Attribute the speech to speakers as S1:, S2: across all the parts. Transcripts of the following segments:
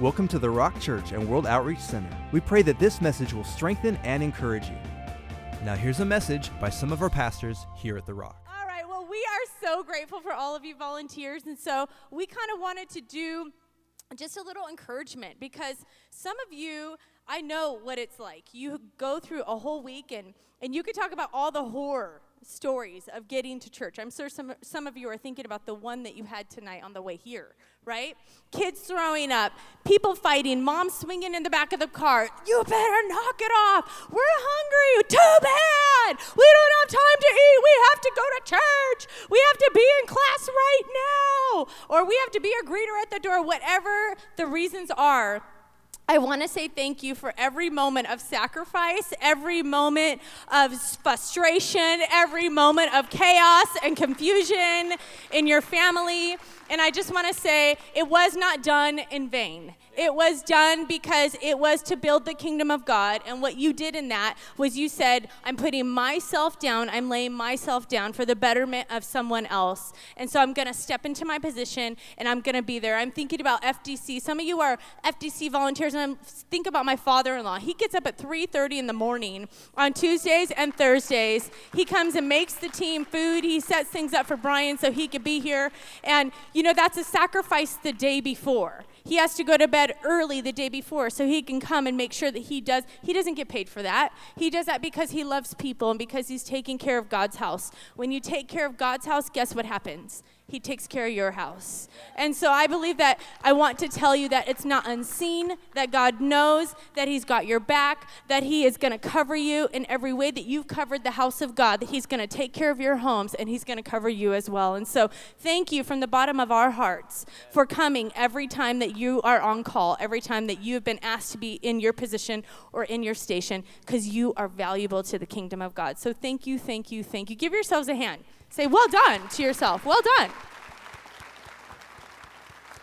S1: Welcome to the Rock Church and World Outreach Center. We pray that this message will strengthen and encourage you. Now, here's a message by some of our pastors here at the Rock.
S2: All right, well, we are so grateful for all of you volunteers, and so we kind of wanted to do just a little encouragement because some of you, I know what it's like. You go through a whole week and, and you could talk about all the horror stories of getting to church. I'm sure some, some of you are thinking about the one that you had tonight on the way here, right? Kids throwing up, people fighting, mom swinging in the back of the car. You better knock it off. We're hungry. Too bad. We don't have time to eat. We have to go to church. We have to be in class right now. Or we have to be a greeter at the door. Whatever the reasons are, I want to say thank you for every moment of sacrifice, every moment of frustration, every moment of chaos and confusion in your family. And I just want to say it was not done in vain. It was done because it was to build the kingdom of God. And what you did in that was you said, I'm putting myself down, I'm laying myself down for the betterment of someone else. And so I'm going to step into my position and I'm going to be there. I'm thinking about FDC. Some of you are FDC volunteers, and I'm, think about my father in law. He gets up at 3:30 in the morning on Tuesdays and Thursdays. He comes and makes the team food. He sets things up for Brian so he could be here. And you know, that's a sacrifice the day before. He has to go to bed early the day before so he can come and make sure that he does. He doesn't get paid for that. He does that because he loves people and because he's taking care of God's house. When you take care of God's house, guess what happens? He takes care of your house. And so I believe that I want to tell you that it's not unseen, that God knows that He's got your back, that He is going to cover you in every way that you've covered the house of God, that He's going to take care of your homes and He's going to cover you as well. And so thank you from the bottom of our hearts for coming every time that you are on call, every time that you have been asked to be in your position or in your station, because you are valuable to the kingdom of God. So thank you, thank you, thank you. Give yourselves a hand. Say, well done to yourself. Well done.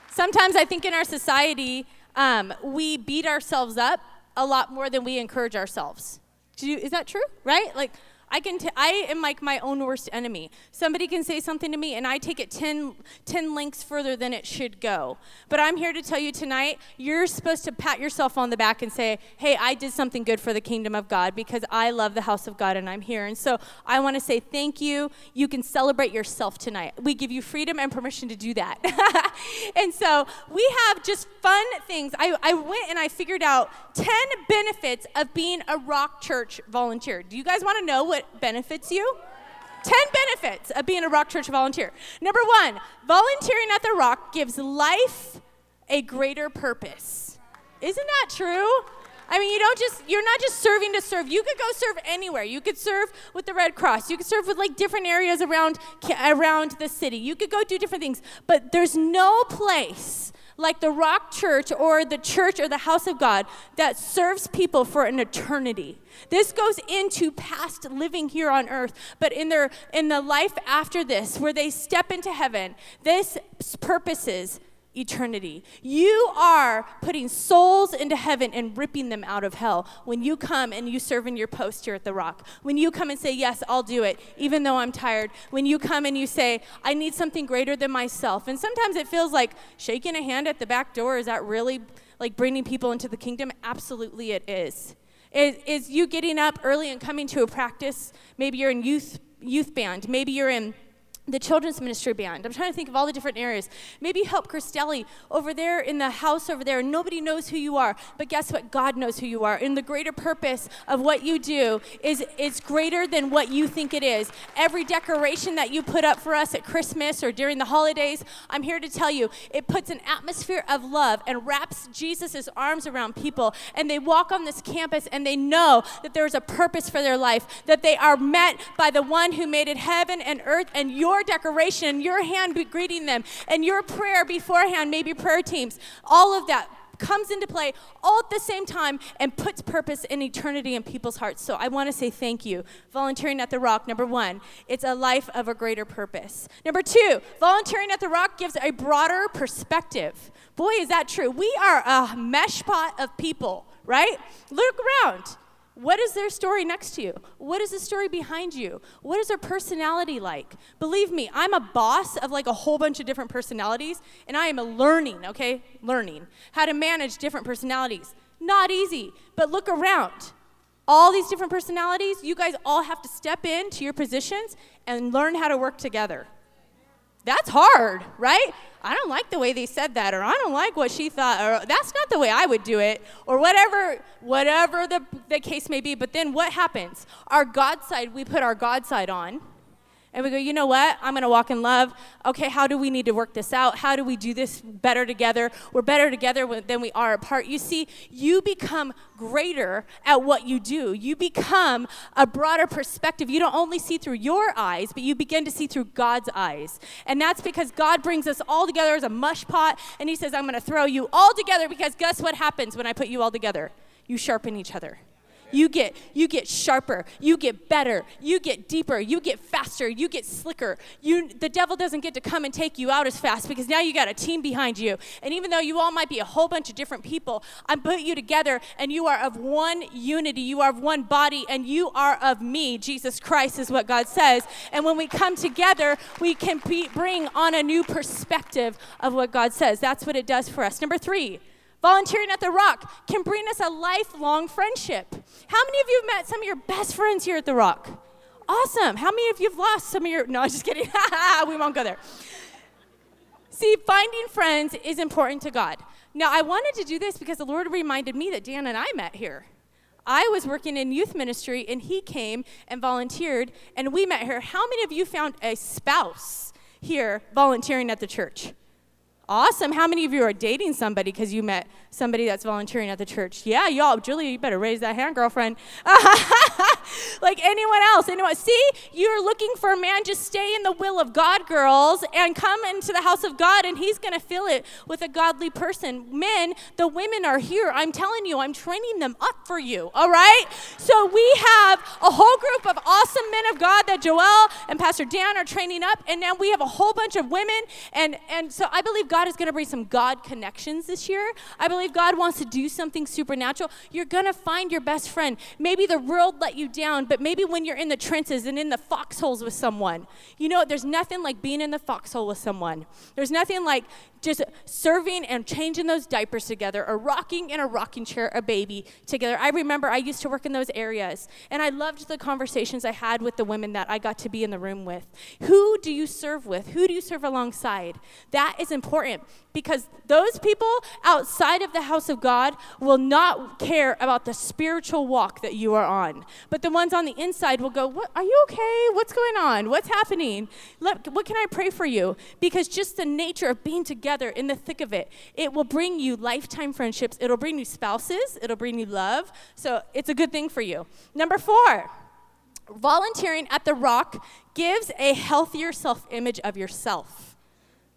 S2: Sometimes I think in our society, um, we beat ourselves up a lot more than we encourage ourselves. You, is that true? Right? Like, I can t- I am like my own worst enemy. Somebody can say something to me and I take it 10, 10 links further than it should go. But I'm here to tell you tonight, you're supposed to pat yourself on the back and say, "Hey, I did something good for the kingdom of God because I love the house of God and I'm here." And so I want to say thank you. You can celebrate yourself tonight. We give you freedom and permission to do that. and so we have just fun things. I, I went and I figured out 10 benefits of being a Rock Church volunteer. Do you guys want to know what what benefits you? 10 benefits of being a Rock Church volunteer. Number one, volunteering at the Rock gives life a greater purpose. Isn't that true? I mean, you don't just, you're not just serving to serve. You could go serve anywhere. You could serve with the Red Cross. You could serve with like different areas around, around the city. You could go do different things. But there's no place like the Rock Church or the church or the house of God that serves people for an eternity. This goes into past living here on earth, but in their in the life after this where they step into heaven, this purposes eternity. You are putting souls into heaven and ripping them out of hell when you come and you serve in your post here at the rock. When you come and say, Yes, I'll do it, even though I'm tired. When you come and you say, I need something greater than myself. And sometimes it feels like shaking a hand at the back door. Is that really like bringing people into the kingdom? Absolutely, it is. Is, is you getting up early and coming to a practice? Maybe you're in youth youth band. Maybe you're in the children's ministry band. I'm trying to think of all the different areas. Maybe help Christelli over there in the house over there. Nobody knows who you are, but guess what? God knows who you are. And the greater purpose of what you do is it's greater than what you think it is. Every decoration that you put up for us at Christmas or during the holidays, I'm here to tell you, it puts an atmosphere of love and wraps Jesus' arms around people. And they walk on this campus and they know that there's a purpose for their life, that they are met by the one who made it heaven and earth and your your decoration, your hand greeting them, and your prayer beforehand, maybe prayer teams, all of that comes into play all at the same time and puts purpose and eternity in people's hearts. So I want to say thank you. Volunteering at the Rock, number one, it's a life of a greater purpose. Number two, volunteering at the Rock gives a broader perspective. Boy, is that true. We are a mesh pot of people, right? Look around. What is their story next to you? What is the story behind you? What is their personality like? Believe me, I'm a boss of like a whole bunch of different personalities, and I am learning, okay? Learning how to manage different personalities. Not easy, but look around. All these different personalities, you guys all have to step into your positions and learn how to work together. That's hard, right? I don't like the way they said that, or I don't like what she thought, or that's not the way I would do it, or whatever, whatever the, the case may be. But then what happens? Our God side, we put our God side on and we go, you know what? I'm going to walk in love. Okay, how do we need to work this out? How do we do this better together? We're better together than we are apart. You see, you become greater at what you do. You become a broader perspective. You don't only see through your eyes, but you begin to see through God's eyes. And that's because God brings us all together as a mush pot, and He says, I'm going to throw you all together because guess what happens when I put you all together? You sharpen each other. You get you get sharper, you get better, you get deeper, you get faster, you get slicker. You the devil doesn't get to come and take you out as fast because now you got a team behind you. And even though you all might be a whole bunch of different people, I put you together and you are of one unity, you are of one body and you are of me. Jesus Christ is what God says. And when we come together, we can be, bring on a new perspective of what God says. That's what it does for us. Number 3, Volunteering at the Rock can bring us a lifelong friendship. How many of you have met some of your best friends here at the Rock? Awesome. How many of you have lost some of your. No, I'm just kidding. we won't go there. See, finding friends is important to God. Now, I wanted to do this because the Lord reminded me that Dan and I met here. I was working in youth ministry and he came and volunteered and we met here. How many of you found a spouse here volunteering at the church? Awesome. How many of you are dating somebody because you met somebody that's volunteering at the church? Yeah, y'all. Julia, you better raise that hand, girlfriend. like anyone else. Anyone? See, you're looking for a man. Just stay in the will of God, girls, and come into the house of God, and He's going to fill it with a godly person. Men, the women are here. I'm telling you, I'm training them up for you. All right? So we have a whole group of awesome men of God that Joel and Pastor Dan are training up, and now we have a whole bunch of women, and and so I believe God is going to bring some God connections this year. I believe God wants to do something supernatural. You're going to find your best friend. Maybe the world let you down, but maybe when you're in the trenches and in the foxholes with someone, you know, there's nothing like being in the foxhole with someone. There's nothing like just serving and changing those diapers together or rocking in a rocking chair a baby together. I remember I used to work in those areas and I loved the conversations I had with the women that I got to be in the room with. Who do you serve with? Who do you serve alongside? That is important because those people outside of the house of God will not care about the spiritual walk that you are on. But the ones on the inside will go, what, Are you okay? What's going on? What's happening? Let, what can I pray for you? Because just the nature of being together in the thick of it, it will bring you lifetime friendships. It'll bring you spouses. It'll bring you love. So it's a good thing for you. Number four. Volunteering at the rock gives a healthier self image of yourself.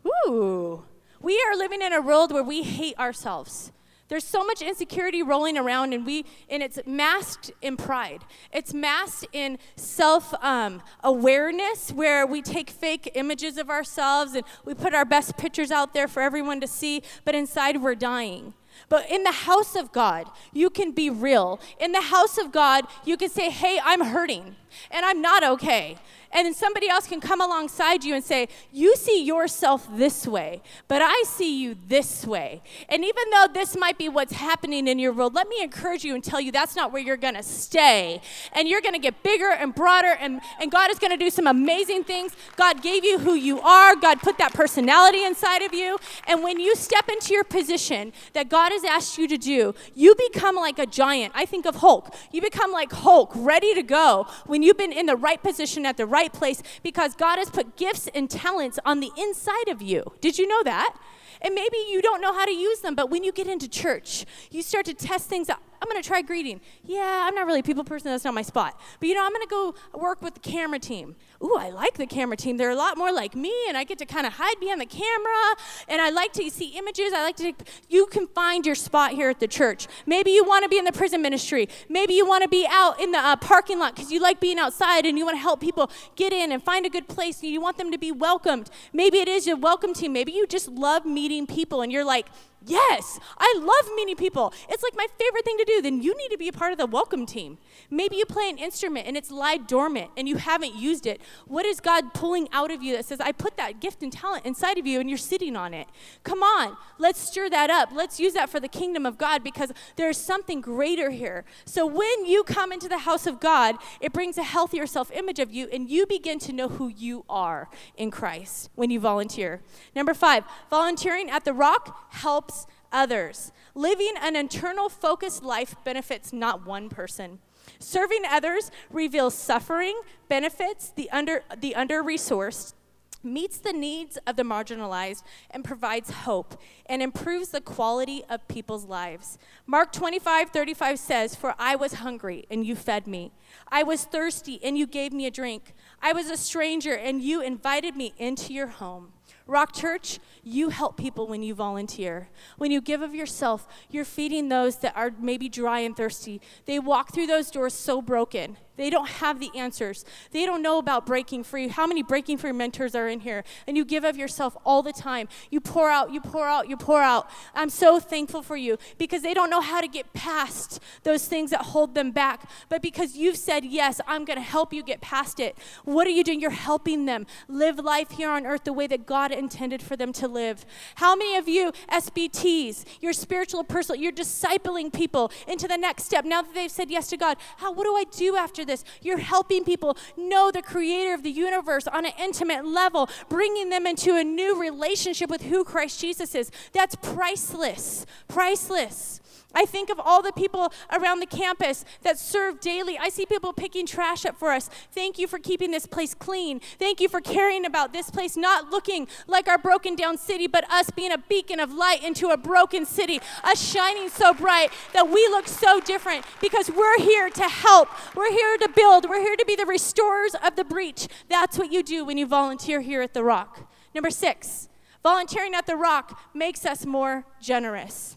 S2: Ooh, we are living in a world where we hate ourselves. There's so much insecurity rolling around, and we and it's masked in pride. It's masked in self um, awareness, where we take fake images of ourselves and we put our best pictures out there for everyone to see, but inside we're dying. But in the house of God, you can be real. In the house of God, you can say, Hey, I'm hurting and I'm not okay. And then somebody else can come alongside you and say, You see yourself this way, but I see you this way. And even though this might be what's happening in your world, let me encourage you and tell you that's not where you're to stay. And you're to get bigger and broader, and, and God is to do some amazing things. God gave you who you are, God put that personality inside of you. And when you step into your position that God has asked you to do, you become like a giant. I think of Hulk. You become like Hulk, ready to go when you've been in the right position at the right place because God has put gifts and talents on the inside of you. Did you know that? And maybe you don't know how to use them, but when you get into church, you start to test things out. I'm going to try greeting. Yeah, I'm not really a people person. That's not my spot. But you know, I'm going to go work with the camera team. Ooh, I like the camera team. They're a lot more like me, and I get to kind of hide behind the camera. And I like to see images. I like to. You can find your spot here at the church. Maybe you want to be in the prison ministry. Maybe you want to be out in the uh, parking lot because you like being outside and you want to help people get in and find a good place. And you want them to be welcomed. Maybe it is your welcome team. Maybe you just love meeting people, and you're like Yes, I love meeting people. It's like my favorite thing to do. Then you need to be a part of the welcome team. Maybe you play an instrument and it's lied dormant and you haven't used it. What is God pulling out of you that says, I put that gift and talent inside of you and you're sitting on it? Come on, let's stir that up. Let's use that for the kingdom of God because there's something greater here. So when you come into the house of God, it brings a healthier self image of you and you begin to know who you are in Christ when you volunteer. Number five, volunteering at the rock helps others. Living an internal focused life benefits not one person. Serving others reveals suffering, benefits the under the under-resourced, meets the needs of the marginalized and provides hope and improves the quality of people's lives. Mark 25, 35 says, For I was hungry and you fed me. I was thirsty and you gave me a drink. I was a stranger and you invited me into your home. Rock Church, you help people when you volunteer. When you give of yourself, you're feeding those that are maybe dry and thirsty. They walk through those doors so broken. They don't have the answers. They don't know about breaking free. How many breaking free mentors are in here? And you give of yourself all the time. You pour out, you pour out, you pour out. I'm so thankful for you because they don't know how to get past those things that hold them back. But because you've said, Yes, I'm going to help you get past it, what are you doing? You're helping them live life here on earth the way that God intended for them to live. How many of you, SBTs, your spiritual personal, you're discipling people into the next step now that they've said yes to God? How, what do I do after this? You're helping people know the creator of the universe on an intimate level, bringing them into a new relationship with who Christ Jesus is. That's priceless. Priceless. I think of all the people around the campus that serve daily. I see people picking trash up for us. Thank you for keeping this place clean. Thank you for caring about this place not looking like our broken down city, but us being a beacon of light into a broken city, us shining so bright that we look so different because we're here to help. We're here to build. We're here to be the restorers of the breach. That's what you do when you volunteer here at The Rock. Number six, volunteering at The Rock makes us more generous.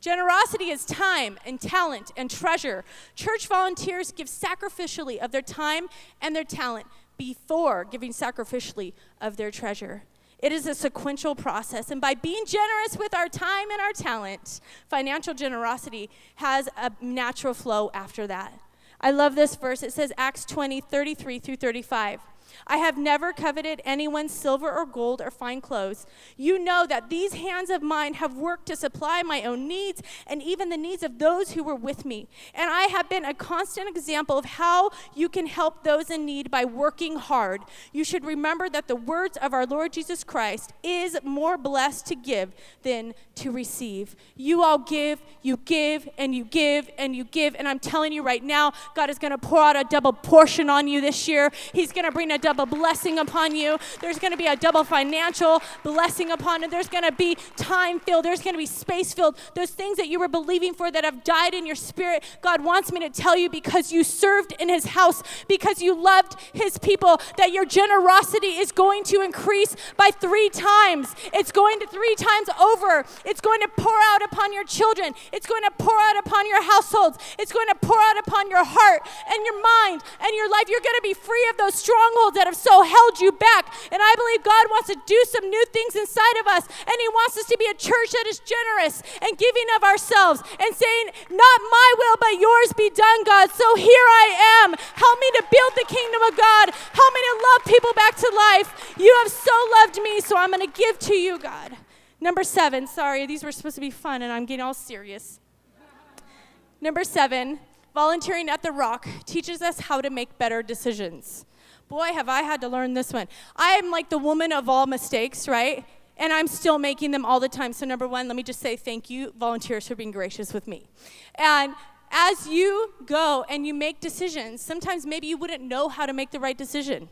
S2: Generosity is time and talent and treasure. Church volunteers give sacrificially of their time and their talent before giving sacrificially of their treasure. It is a sequential process, and by being generous with our time and our talent, financial generosity has a natural flow after that. I love this verse. It says, Acts 20, 33 through 35. I have never coveted anyone's silver or gold or fine clothes. You know that these hands of mine have worked to supply my own needs and even the needs of those who were with me. And I have been a constant example of how you can help those in need by working hard. You should remember that the words of our Lord Jesus Christ is more blessed to give than to receive. You all give, you give, and you give, and you give. And I'm telling you right now, God is going to pour out a double portion on you this year. He's going to bring a double blessing upon you. There's going to be a double financial blessing upon it. There's going to be time filled. There's going to be space filled. Those things that you were believing for that have died in your spirit, God wants me to tell you because you served in His house, because you loved His people, that your generosity is going to increase by three times. It's going to three times over. It's going to pour out upon your children. It's going to pour out upon your households. It's going to pour out upon your heart and your mind and your life. You're going to be free of those strongholds that have so held you back. And I believe God wants to do some new things inside of us. And He wants us to be a church that is generous and giving of ourselves and saying, Not my will, but yours be done, God. So here I am. Help me to build the kingdom of God. Help me to love people back to life. You have so loved me, so I'm going to give to you, God. Number seven, sorry, these were supposed to be fun, and I'm getting all serious. Number seven, volunteering at the Rock teaches us how to make better decisions. Boy, have I had to learn this one. I am like the woman of all mistakes, right? And I'm still making them all the time. So, number one, let me just say thank you, volunteers, for being gracious with me. And as you go and you make decisions, sometimes maybe you wouldn't know how to make the right decision.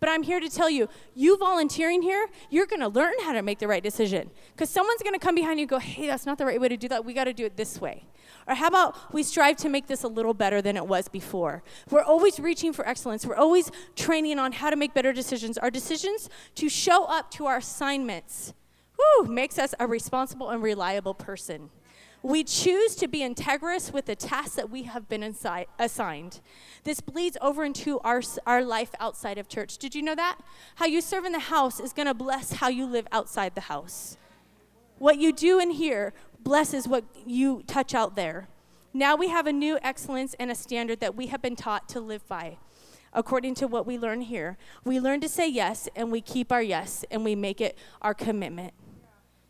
S2: But I'm here to tell you, you volunteering here, you're going to learn how to make the right decision. Because someone's going to come behind you and go, hey, that's not the right way to do that. We got to do it this way. Or how about we strive to make this a little better than it was before? We're always reaching for excellence. We're always training on how to make better decisions. Our decisions to show up to our assignments whew, makes us a responsible and reliable person. We choose to be integrous with the tasks that we have been inside, assigned. This bleeds over into our, our life outside of church. Did you know that? How you serve in the house is going to bless how you live outside the house. What you do in here blesses what you touch out there. Now we have a new excellence and a standard that we have been taught to live by. According to what we learn here, we learn to say yes and we keep our yes and we make it our commitment.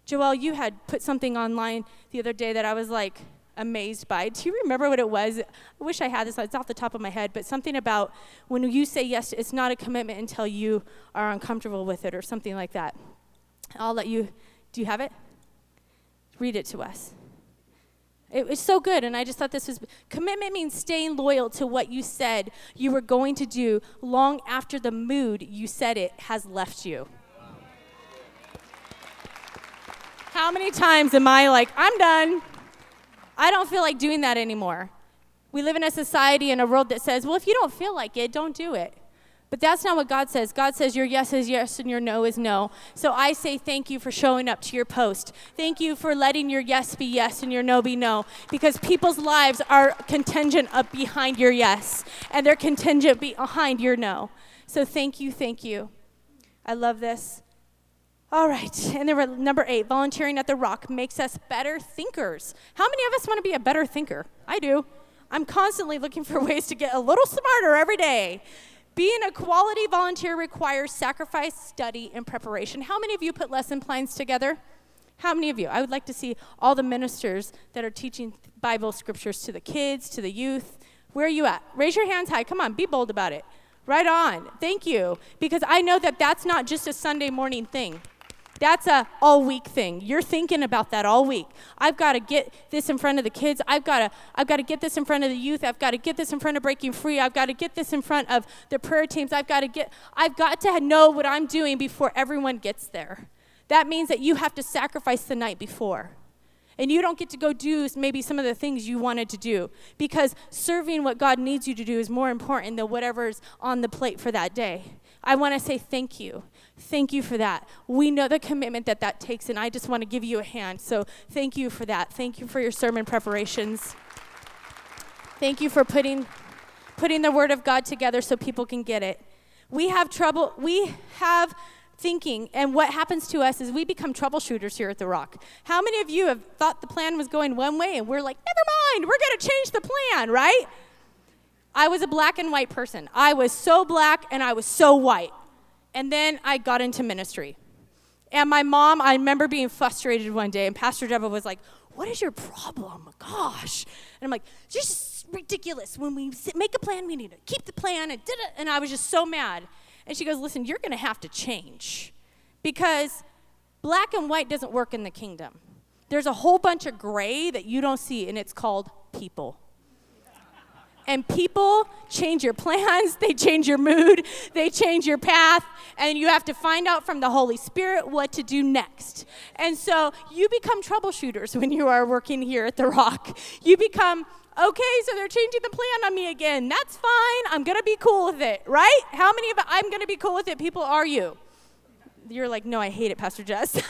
S2: Joel, you had put something online the other day that I was like amazed by. Do you remember what it was? I wish I had this, it's off the top of my head, but something about when you say yes, it's not a commitment until you are uncomfortable with it or something like that. I'll let you, do you have it? Read it to us. It was so good, and I just thought this was commitment means staying loyal to what you said you were going to do long after the mood you said it has left you. How many times am I like, I'm done? I don't feel like doing that anymore. We live in a society and a world that says, well, if you don't feel like it, don't do it. But that's not what God says. God says your yes is yes and your no is no. So I say thank you for showing up to your post. Thank you for letting your yes be yes and your no be no. Because people's lives are contingent up behind your yes, and they're contingent behind your no. So thank you, thank you. I love this. All right, and then number eight, volunteering at the Rock makes us better thinkers. How many of us want to be a better thinker? I do. I'm constantly looking for ways to get a little smarter every day. Being a quality volunteer requires sacrifice, study, and preparation. How many of you put lesson plans together? How many of you? I would like to see all the ministers that are teaching Bible scriptures to the kids, to the youth. Where are you at? Raise your hands high. Come on, be bold about it. Right on. Thank you. Because I know that that's not just a Sunday morning thing. That's a all week thing. You're thinking about that all week. I've got to get this in front of the kids. I've got to I've got to get this in front of the youth. I've got to get this in front of breaking free. I've got to get this in front of the prayer teams. I've got to get I've got to know what I'm doing before everyone gets there. That means that you have to sacrifice the night before. And you don't get to go do maybe some of the things you wanted to do because serving what God needs you to do is more important than whatever's on the plate for that day. I want to say thank you. Thank you for that. We know the commitment that that takes, and I just want to give you a hand. So thank you for that. Thank you for your sermon preparations. Thank you for putting, putting the Word of God together so people can get it. We have trouble, we have thinking, and what happens to us is we become troubleshooters here at The Rock. How many of you have thought the plan was going one way, and we're like, never mind, we're going to change the plan, right? I was a black and white person. I was so black and I was so white. And then I got into ministry. And my mom, I remember being frustrated one day, and Pastor Deborah was like, What is your problem? Gosh. And I'm like, Just ridiculous. When we make a plan, we need to keep the plan. And, did it. and I was just so mad. And she goes, Listen, you're going to have to change because black and white doesn't work in the kingdom. There's a whole bunch of gray that you don't see, and it's called people. And people change your plans, they change your mood, they change your path, and you have to find out from the Holy Spirit what to do next. And so you become troubleshooters when you are working here at The Rock. You become, okay, so they're changing the plan on me again. That's fine. I'm going to be cool with it, right? How many of I'm going to be cool with it people are you? You're like, no, I hate it, Pastor Jess.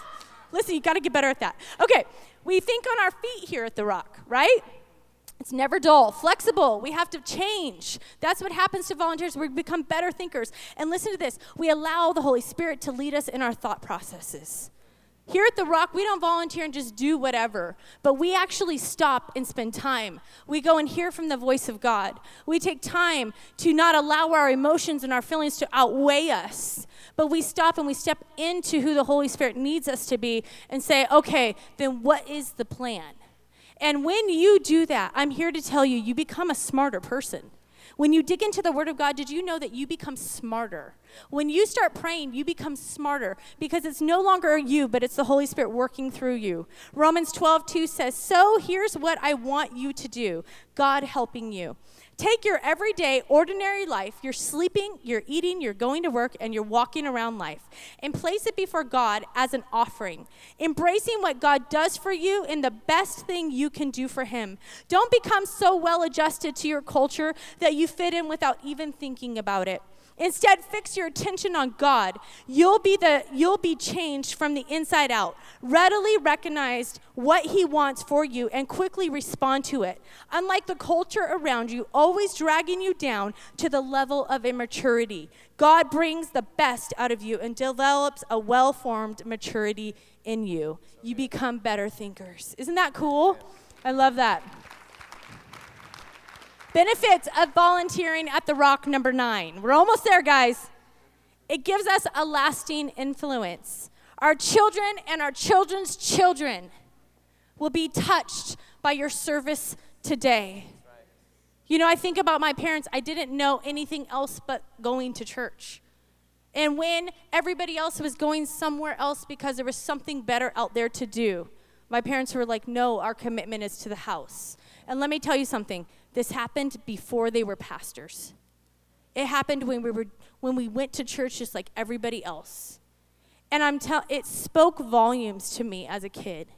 S2: Listen, you got to get better at that. Okay, we think on our feet here at The Rock, right? It's never dull, flexible. We have to change. That's what happens to volunteers. We become better thinkers. And listen to this we allow the Holy Spirit to lead us in our thought processes. Here at The Rock, we don't volunteer and just do whatever, but we actually stop and spend time. We go and hear from the voice of God. We take time to not allow our emotions and our feelings to outweigh us, but we stop and we step into who the Holy Spirit needs us to be and say, okay, then what is the plan? And when you do that, I'm here to tell you, you become a smarter person. When you dig into the Word of God, did you know that you become smarter? When you start praying, you become smarter because it's no longer you, but it's the Holy Spirit working through you. Romans 12, 2 says, So here's what I want you to do God helping you. Take your everyday, ordinary life, you're sleeping, you're eating, you're going to work, and you're walking around life, and place it before God as an offering, embracing what God does for you in the best thing you can do for Him. Don't become so well adjusted to your culture that you fit in without even thinking about it. Instead, fix your attention on God. You'll be the you'll be changed from the inside out. Readily recognize what he wants for you and quickly respond to it. Unlike the culture around you always dragging you down to the level of immaturity, God brings the best out of you and develops a well-formed maturity in you. You become better thinkers. Isn't that cool? I love that. Benefits of volunteering at the Rock number nine. We're almost there, guys. It gives us a lasting influence. Our children and our children's children will be touched by your service today. You know, I think about my parents, I didn't know anything else but going to church. And when everybody else was going somewhere else because there was something better out there to do, my parents were like, no, our commitment is to the house. And let me tell you something this happened before they were pastors. It happened when we were when we went to church just like everybody else. And I'm tell it spoke volumes to me as a kid.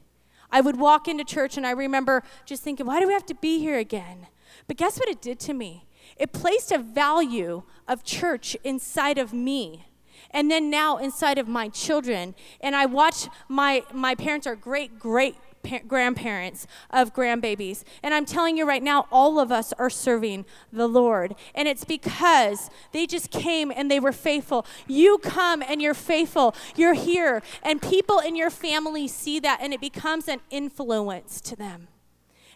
S2: I would walk into church and I remember just thinking, why do we have to be here again? But guess what it did to me? It placed a value of church inside of me and then now inside of my children and i watch my my parents are great great pa- grandparents of grandbabies. And I'm telling you right now, all of us are serving the Lord. And it's because they just came and they were faithful. You come and you're faithful. You're here. And people in your family see that and it becomes an influence to them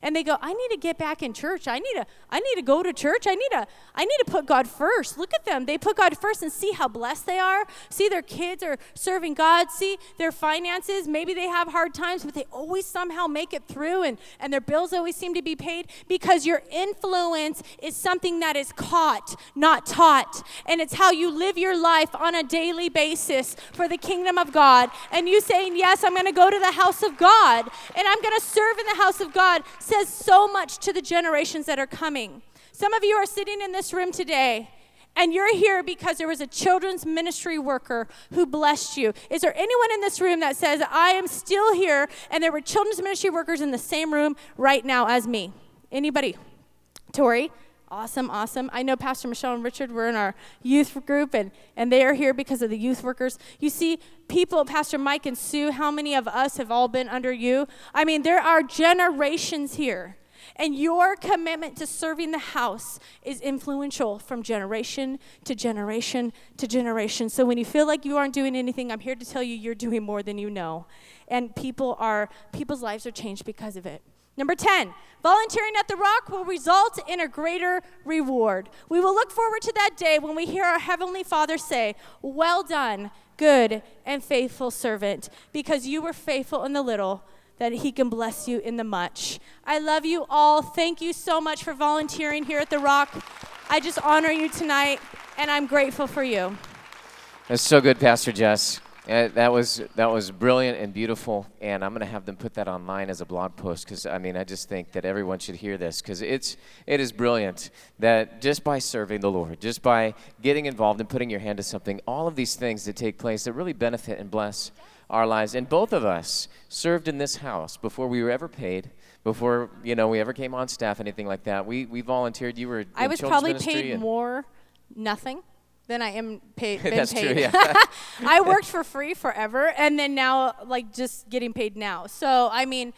S2: and they go, I need to get back in church. I need to, I need to go to church. I need to, I need to put God first. Look at them. They put God first and see how blessed they are. See their kids are serving God. See their finances. Maybe they have hard times, but they always somehow make it through and, and their bills always seem to be paid because your influence is something that is caught, not taught. And it's how you live your life on a daily basis for the kingdom of God. And you saying, Yes, I'm going to go to the house of God and I'm going to serve in the house of God says so much to the generations that are coming. Some of you are sitting in this room today and you're here because there was a children's ministry worker who blessed you. Is there anyone in this room that says, I am still here and there were children's ministry workers in the same room right now as me? Anybody? Tori? Awesome, awesome. I know Pastor Michelle and Richard were in our youth group, and, and they are here because of the youth workers. You see, people, Pastor Mike and Sue, how many of us have all been under you? I mean, there are generations here. And your commitment to serving the house is influential from generation to generation to generation. So when you feel like you aren't doing anything, I'm here to tell you you're doing more than you know. And people are people's lives are changed because of it. Number 10, volunteering at the Rock will result in a greater reward. We will look forward to that day when we hear our Heavenly Father say, Well done, good and faithful servant, because you were faithful in the little, that He can bless you in the much. I love you all. Thank you so much for volunteering here at the Rock. I just honor you tonight, and I'm grateful for you.
S3: That's so good, Pastor Jess. Uh, that was that was brilliant and beautiful, and I'm going to have them put that online as a blog post because I mean I just think that everyone should hear this because it's it is brilliant that just by serving the Lord, just by getting involved and putting your hand to something, all of these things that take place that really benefit and bless our lives. And both of us served in this house before we were ever paid, before you know we ever came on staff, anything like that. We we volunteered. You were
S2: I was probably paid more nothing than I am paid.
S3: That's
S2: paid.
S3: true. Yeah.
S2: I worked for free forever, and then now like just getting paid now. So I mean,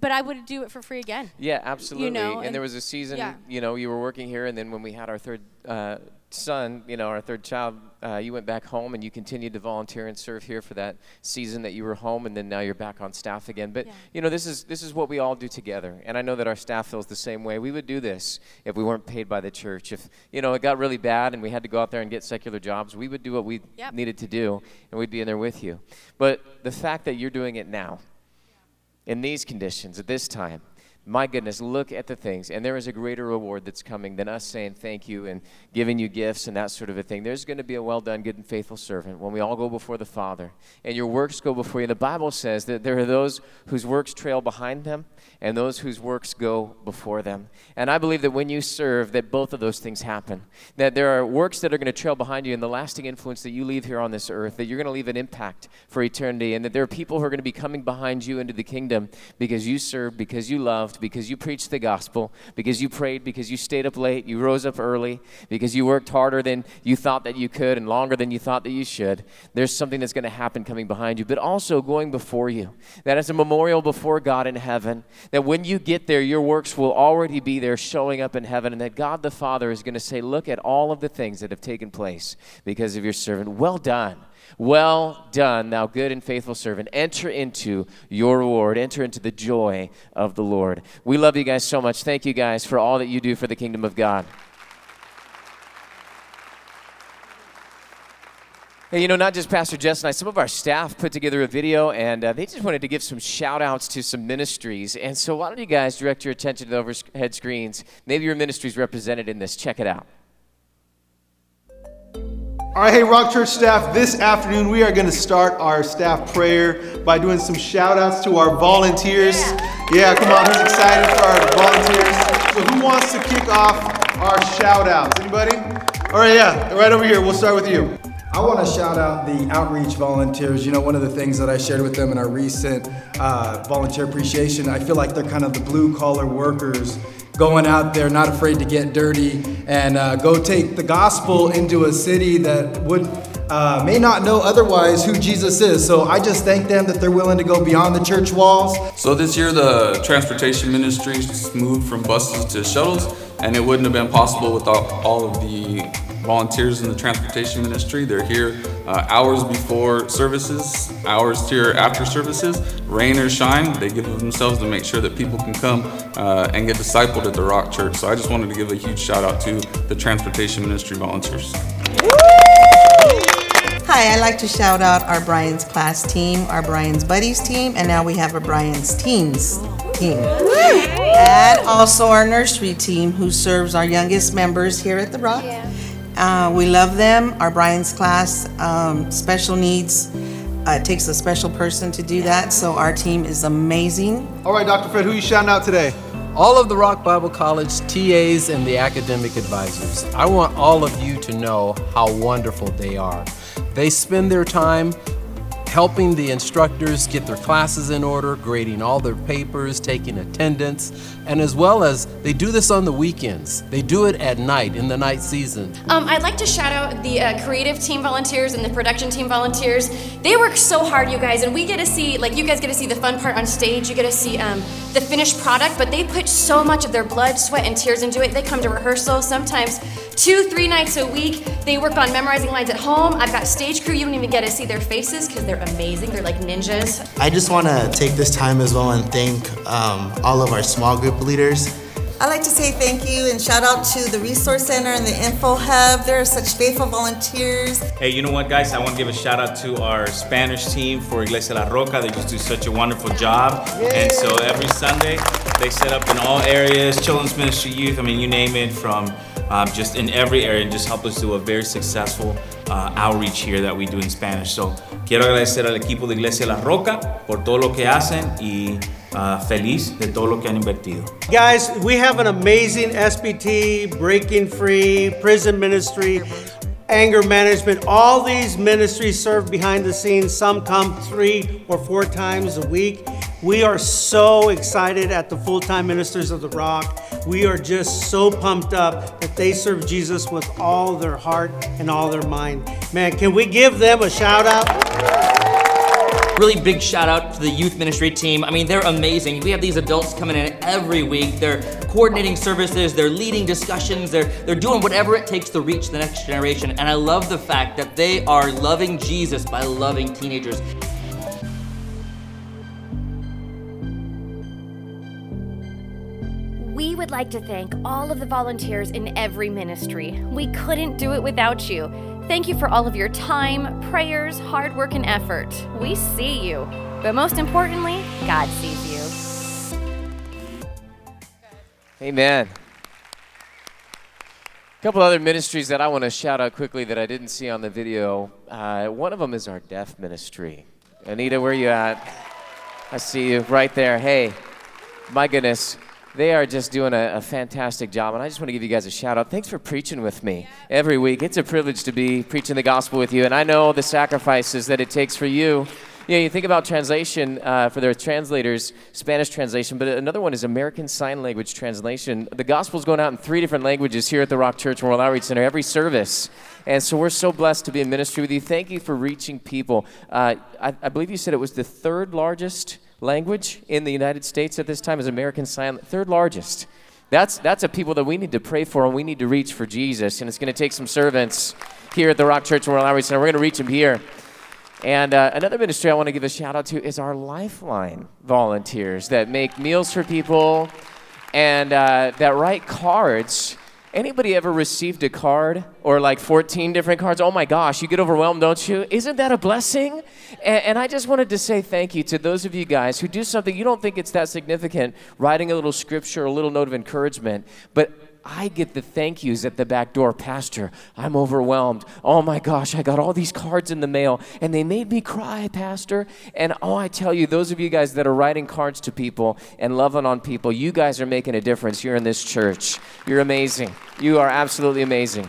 S2: but I would do it for free again.
S3: Yeah, absolutely.
S2: You know,
S3: and,
S2: and-
S3: there was a season,
S2: yeah.
S3: you know, you were working here, and then when we had our third uh, son, you know, our third child, uh, you went back home and you continued to volunteer and serve here for that season that you were home, and then now you're back on staff again. But
S2: Yeah.
S3: you know, this is this is what we all do together, and I know that our staff feels the same way. We would do this if we weren't paid by the church. If you know it got really bad and we had to go out there and get secular jobs, we would do what we
S2: Yep.
S3: needed to do, and we'd be in there with you. But the fact that you're doing it now in these conditions at this time my goodness look at the things. And there is a greater reward that's coming than us saying thank you and giving you gifts and that sort of a thing. There's going to be a well done good and faithful servant when we all go before the father. And your works go before you. The bible says that there are those whose works trail behind them and those whose works go before them. And i believe that when you serve that both of those things happen. That there are works that are going to trail behind you and the lasting influence that you leave here on this earth that you're going to leave an impact for eternity and that there are people who are going to be coming behind you into the kingdom because you served because you loved because you preached the gospel, because you prayed, because you stayed up late, you rose up early, because you worked harder than you thought that you could and longer than you thought that you should. There's something that's going to happen coming behind you, but also going before you. That is a memorial before God in heaven. That when you get there, your works will already be there showing up in heaven, and that God the Father is going to say, Look at all of the things that have taken place because of your servant. Well done. Well done, thou good and faithful servant. Enter into your reward. Enter into the joy of the Lord. We love you guys so much. Thank you guys for all that you do for the kingdom of God. Hey, you know, not just Pastor Jess and I, some of our staff put together a video and uh, they just wanted to give some shout outs to some ministries. And so, why don't you guys direct your attention to the overhead screens? Maybe your ministry is represented in this. Check it out.
S4: All right, hey, Rock Church staff, this afternoon we are going to start our staff prayer by doing some shout outs to our volunteers. Yeah, come on, who's excited for our volunteers? So, who wants to kick off our shout outs? Anybody? All right, yeah, right over here. We'll start with you.
S5: I want to shout out the outreach volunteers. You know, one of the things that I shared with them in our recent uh, volunteer appreciation, I feel like they're kind of the blue collar workers going out there, not afraid to get dirty and uh, go take the gospel into a city that would uh, may not know otherwise who Jesus is. So I just thank them that they're willing to go beyond the church walls.
S6: So this year, the transportation ministry moved from buses to shuttles, and it wouldn't have been possible without all of the volunteers in the transportation ministry. They're here uh, hours before services, hours here after services, rain or shine. They give of themselves to make sure that people can come uh, and get discipled at the Rock Church. So I just wanted to give a huge shout out to the transportation ministry volunteers.
S7: Hi, I'd like to shout out our Brian's class team, our Brian's buddies team, and now we have a Brian's teens team. And also our nursery team who serves our youngest members here at the Rock. Uh, we love them. Our Brian's class, um, special needs, uh, it takes a special person to do that, so our team is amazing.
S4: All right, Dr. Fred, who are you shouting out today?
S8: all of the Rock Bible College TAs and the academic advisors. I want all of you to know how wonderful they are. They spend their time helping the instructors get their classes in order, grading all their papers, taking attendance, and as well as they do this on the weekends. They do it at night in the night season.
S9: Um, I'd like to shout out the uh, creative team volunteers and the production team volunteers. They work so hard, you guys, and we get to see, like, you guys get to see the fun part on stage. You get to see um, the finished product, but they put so much of their blood, sweat, and tears into it. They come to rehearsal sometimes two, three nights a week. They work on memorizing lines at home. I've got stage crew. You don't even get to see their faces because they're amazing. They're like ninjas.
S10: I just want to take this time as well and thank um, all of our small group leaders.
S7: I'd like to say thank you and shout out to the Resource Center and the Info Hub. They're such faithful volunteers.
S11: Hey, you know what, guys? I want to give a shout out to our Spanish team for Iglesia La Roca. They just do such a wonderful job. And so every Sunday, they set up in all areas children's ministry, youth, I mean, you name it, from um, just in every area, and just help us do a very successful uh, outreach here that we do in Spanish. So quiero agradecer al equipo de Iglesia La Roca por todo lo que hacen y uh, feliz de todo lo que han invertido.
S12: Guys, we have an amazing SBT, Breaking Free, Prison Ministry, Anger Management. All these ministries serve behind the scenes. Some come three or four times a week. We are so excited at the full time ministers of the Rock. We are just so pumped up that they serve Jesus with all their heart and all their mind. Man, can we give them a shout out?
S13: Really big shout out to the youth ministry team. I mean, they're amazing. We have these adults coming in every week. They're coordinating services, they're leading discussions, they're they're doing whatever it takes to reach the next generation. And I love the fact that they are loving Jesus by loving teenagers.
S14: We would like to thank all of the volunteers in every ministry. We couldn't do it without you. Thank you for all of your time, prayers, hard work, and effort. We see you. But most importantly, God sees you.
S3: Amen. A couple other ministries that I want to shout out quickly that I didn't see on the video. Uh, one of them is our deaf ministry. Anita, where you at? I see you right there. Hey, my goodness, they are just doing a, a, fantastic job, and I just want to give you guys a shout out. Thanks for preaching with me every week. It's a privilege to be preaching the gospel with you, and I know the sacrifices that it takes for you Yeah, you think about translation uh, for their translators, Spanish translation, but another one is American Sign Language translation. The gospel's going out in three different languages here at the Rock Church World Outreach Center every service. And so we're so blessed to be in ministry with you. Thank you for reaching people. Uh, I, I believe you said it was the third largest language in the United States at this time is American Sign, third largest. That's, that's a people that we need to pray for and we need to reach for Jesus. And it's going to take some servants here at the Rock Church World Outreach Center. We're going to reach them here. And uh, another ministry I want to give a shout out to is our Lifeline volunteers that make meals for people and uh, that write cards. Anybody ever received a card or like 14 different cards? Oh my gosh, you get overwhelmed, don't you? Isn't that a blessing? And, and, I just wanted to say thank you to those of you guys who do something you don't think it's that significant, writing a little scripture, a little note of encouragement, but I get the thank yous at the back door. Pastor, I'm overwhelmed. Oh my gosh, I got all these cards in the mail and they made me cry, Pastor. And oh, I tell you, those of you guys that are writing cards to people and loving on people, you guys are making a difference here in this church. You're amazing. You are absolutely amazing.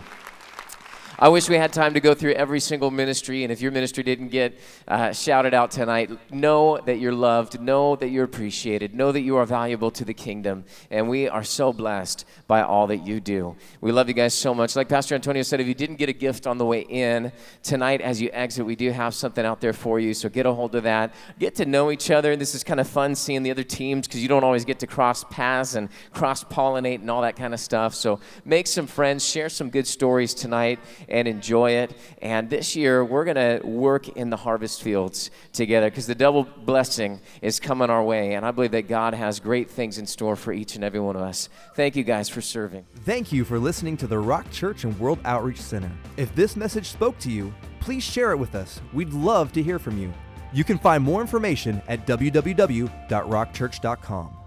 S3: I wish we had time to go through every single ministry, and if your ministry didn't get uh, shouted out tonight, know that you're loved, know that you're appreciated, know that you are valuable to the kingdom, and we are so blessed by all that you do. We love you guys so much. Like Pastor Antonio said, if you didn't get a gift on the way in, tonight as you exit, we do have something out there for you, so get a hold of that. Get to know each other. This is kind of fun seeing the other teams because you don't always get to cross paths and cross pollinate and all that kind of stuff. So make some friends, share some good stories tonight and enjoy it. And this year, we're going to work in the harvest fields together because the double blessing is coming our way. And I believe that God has great things in store for each and every one of us. Thank you guys for serving.
S1: Thank you for listening to the Rock Church and World Outreach Center. If this message spoke to you, please share it with us. We'd love to hear from you. You can find more information at www.rockchurch.com.